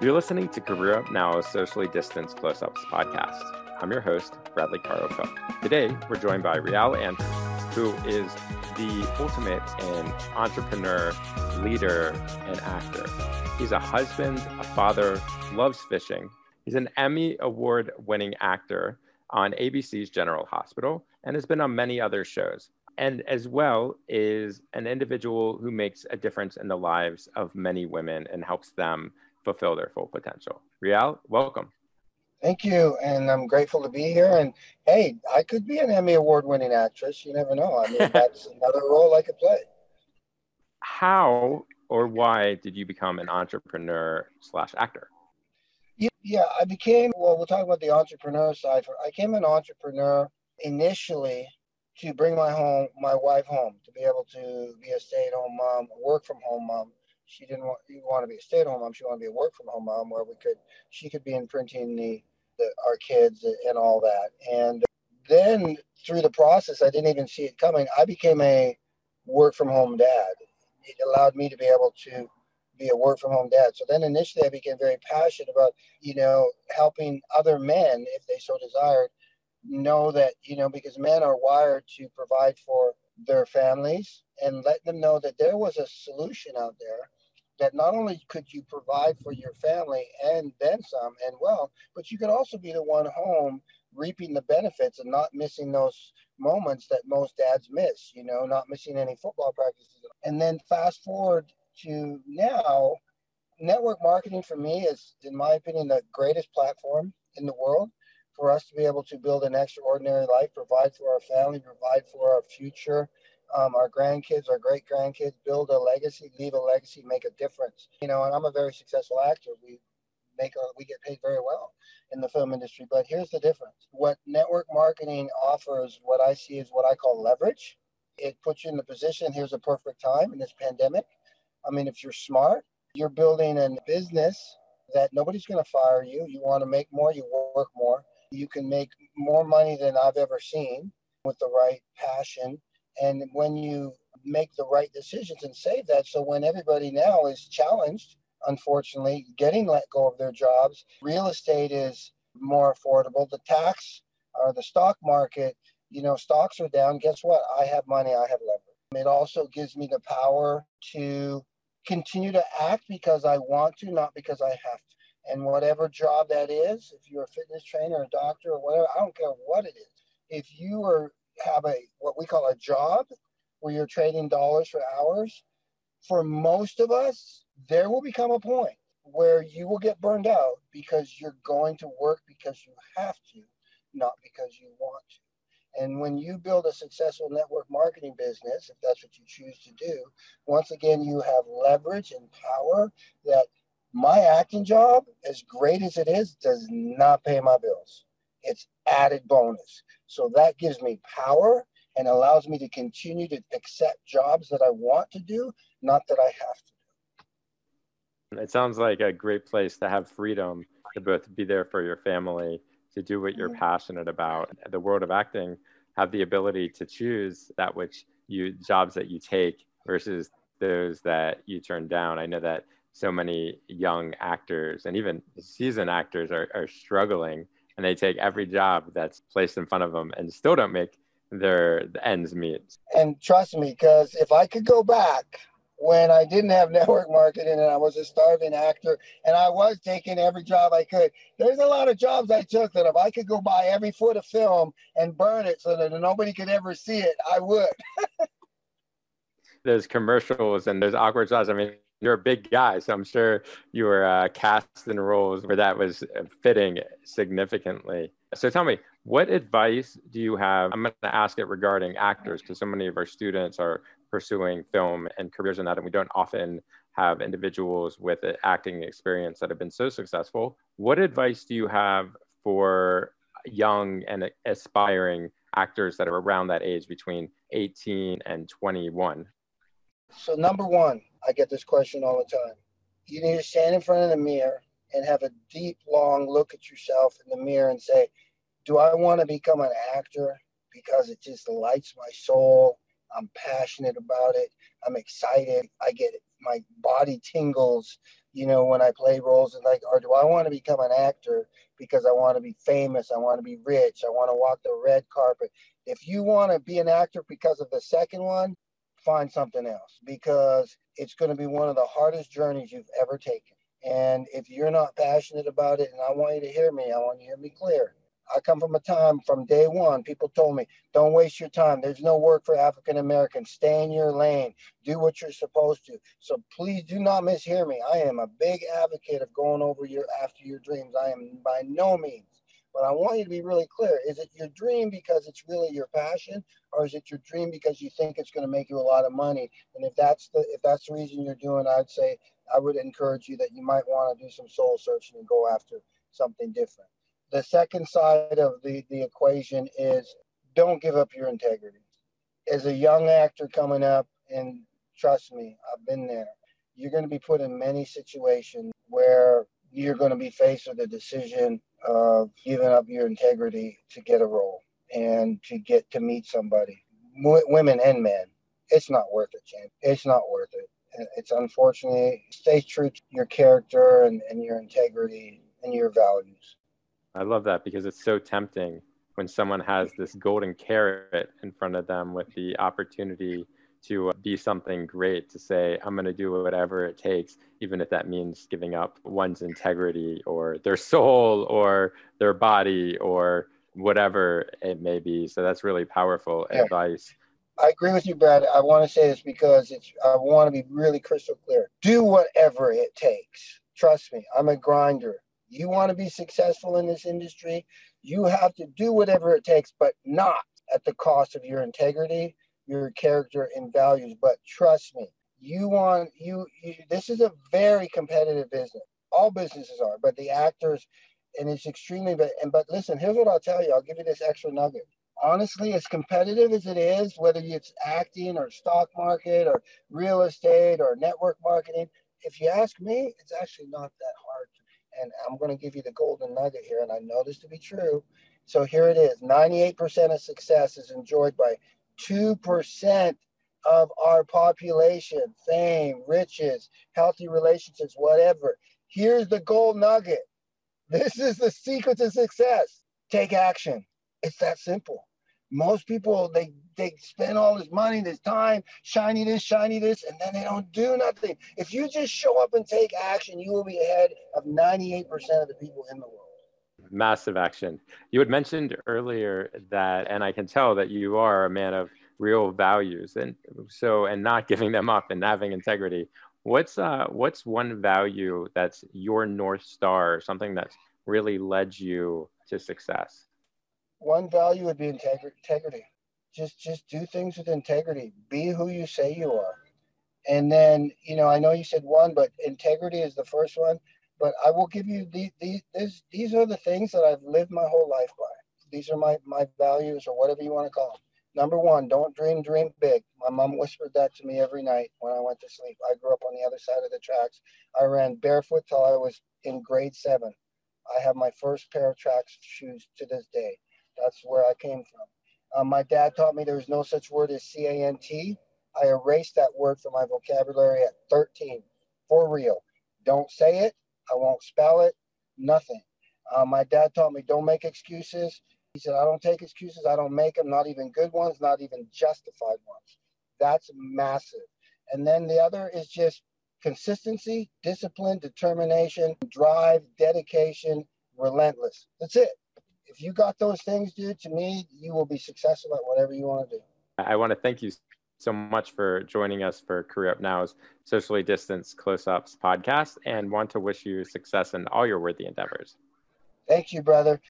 You're listening to Career Up Now's Socially Distanced Close Ups podcast. I'm your host, Bradley Cook. Today, we're joined by Réal Andrews, who is the ultimate in entrepreneur, leader, and actor. He's a husband, a father, loves fishing. He's an Emmy Award winning actor on ABC's General Hospital and has been on many other shows. And as well is an individual who makes a difference in the lives of many women and helps them fulfill their full potential. Réal, welcome. Thank you, and I'm grateful to be here. And hey, I could be an Emmy Award-winning actress. You never know. I mean, that's another role I could play. How or why did you become an entrepreneur slash actor? Yeah, I became. Well, we'll talk about the entrepreneur side. For I became an entrepreneur initially to bring my home, my wife home, to be able to be a stay-at-home mom, work from home mom, she didn't want, want to be a stay-at-home mom. She wanted to be a work-from-home mom, where we could she could be imprinting the, the our kids and all that. And then through the process, I didn't even see it coming. I became a work-from-home dad. It allowed me to be able to be a work-from-home dad. So then initially, I became very passionate about you know helping other men, if they so desired, know that you know because men are wired to provide for their families and let them know that there was a solution out there that not only could you provide for your family and then some and well, but you could also be the one home reaping the benefits and not missing those moments that most dads miss, you know, not missing any football practices. And then fast forward to now, network marketing for me is, in my opinion, the greatest platform in the world for us to be able to build an extraordinary life, provide for our family, provide for our future, um, our grandkids, our great grandkids, build a legacy, leave a legacy, make a difference. You know, and I'm a very successful actor. We make a, we get paid very well in the film industry. But here's the difference: what network marketing offers, what I see is what I call leverage. It puts you in the position. Here's a perfect time in this pandemic. I mean, if you're smart, you're building a business that nobody's going to fire you. You want to make more, you work more. You can make more money than I've ever seen with the right passion and when you make the right decisions and save that so when everybody now is challenged unfortunately getting let go of their jobs real estate is more affordable the tax or the stock market you know stocks are down guess what? I have money i have leverage. It also gives me the power to continue to act because i want to not because i have to. And whatever job that is if you're a fitness trainer a doctor or whatever i don't care what it is. If you are have a what we call a job where you're trading dollars for hours, for most of us, there will become a point where you will get burned out because you're going to work because you have to, not because you want to. And when you build a successful network marketing business, if that's what you choose to do, once again, you have leverage and power that my acting job, as great as it is, does not pay my bills. It's added bonus. So that gives me power and allows me to continue to accept jobs that I want to do, not that I have to do. It sounds like a great place to have freedom to both be there for your family, to do what you're mm-hmm. passionate about. The world of acting have the ability to choose that which you jobs that you take versus those that you turn down. I know that so many young actors and even seasoned actors are, are struggling and they take every job that's placed in front of them and still don't make their ends meet. And trust me, because if I could go back when I didn't have network marketing and I was a starving actor and I was taking every job I could. There's a lot of jobs I took that if I could go buy every foot of film and burn it so that nobody could ever see it, I would. there's commercials and there's awkward shots. I mean, you're a big guy, so I'm sure you were uh, cast in roles where that was fitting significantly. So tell me, what advice do you have? I'm going to ask it regarding actors because so many of our students are pursuing film and careers in that, and we don't often have individuals with acting experience that have been so successful. What advice do you have for young and aspiring actors that are around that age between 18 and 21? So, number one, I get this question all the time. You need to stand in front of the mirror and have a deep, long look at yourself in the mirror and say, Do I want to become an actor because it just lights my soul? I'm passionate about it. I'm excited. I get it. My body tingles you know, when I play roles and like, or do I want to become an actor because I want to be famous, I want to be rich, I want to walk the red carpet. If you want to be an actor because of the second one, find something else because it's going to be one of the hardest journeys you've ever taken. And if you're not passionate about it, and I want you to hear me, I want you to hear me clear. I come from a time from day one, people told me, don't waste your time. There's no work for African Americans. Stay in your lane. Do what you're supposed to. So please do not mishear me. I am a big advocate of going over your after your dreams. I am by no means. But I want you to be really clear. Is it your dream because it's really your passion, or is it your dream because you think it's going to make you a lot of money? And if that's the if that's the reason you're doing, I'd say I would encourage you that you might want to do some soul searching and go after something different the second side of the, the equation is don't give up your integrity. As a young actor coming up, and trust me, I've been there, you're going to be put in many situations where you're going to be faced with a decision of giving up your integrity to get a role and to get to meet somebody, w- women and men. It's not worth it, champ. It's not worth it. It's unfortunately, stay true to your character and, and your integrity and your values. I love that because it's so tempting when someone has this golden carrot in front of them with the opportunity to uh, be something great to say i'm going to do whatever it takes even if that means giving up one's integrity or their soul or their body or whatever it may be. So that's really powerful yeah. advice. I agree with you brad. I want to say this because it's i want to be really crystal clear. Do whatever it takes. Trust me i'm a grinder. You want to be successful in this industry, you have to do whatever it takes, but not at the cost of your integrity, your character, and values. But trust me, you want you, you this is a very competitive business. All businesses are, but the actors, and it's extremely. But and but listen, here's what I'll tell you. I'll give you this extra nugget. Honestly, as competitive as it is, whether it's acting or stock market or real estate or network marketing, if you ask me, it's actually not that hard and I'm going to give you the golden nugget here, and I know this to be true. So here it is 98% of success is enjoyed by 2% of our population fame, riches, healthy relationships, whatever. Here's the gold nugget. This is the secret to success. Take action. It's that simple. Most people they they spend all this money, this time, shiny this, shiny this, and then they don't do nothing. If you just show up and take action, you will be ahead of 98% of the people in the world. Massive action. You had mentioned earlier that, and I can tell that you are a man of real values, and so and not giving them up and having integrity. What's uh what's one value that's your north star, something that's really led you to success? one value would be integrity. Just just do things with integrity. Be who you say you are. And then, you know, I know you said one, but integrity is the first one. But I will give you these these these are the things that I've lived my whole life by. These are my my values or whatever you want to call them. Number one, don't dream, dream big. My mom whispered that to me every night when I went to sleep. I grew up on the other side of the tracks. I ran barefoot till I was in grade seven. I have my first pair of tracks shoes to this day. That's where I came from. Um, my dad taught me there was no such word as C A N T. I erased that word from my vocabulary at 13, for real. Don't say it. I won't spell it. Nothing. Uh, my dad taught me don't make excuses. He said, I don't take excuses. I don't make them, not even good ones, not even justified ones. That's massive. And then the other is just consistency, discipline, determination, drive, dedication, relentless. That's it if you got those things, dude, to me, you will be successful at whatever you want to do. I want to thank you so much for joining us for Career Up Now's Socially Distanced Close Ups podcast and want to wish you success in all your worthy endeavors. Thank you, brother.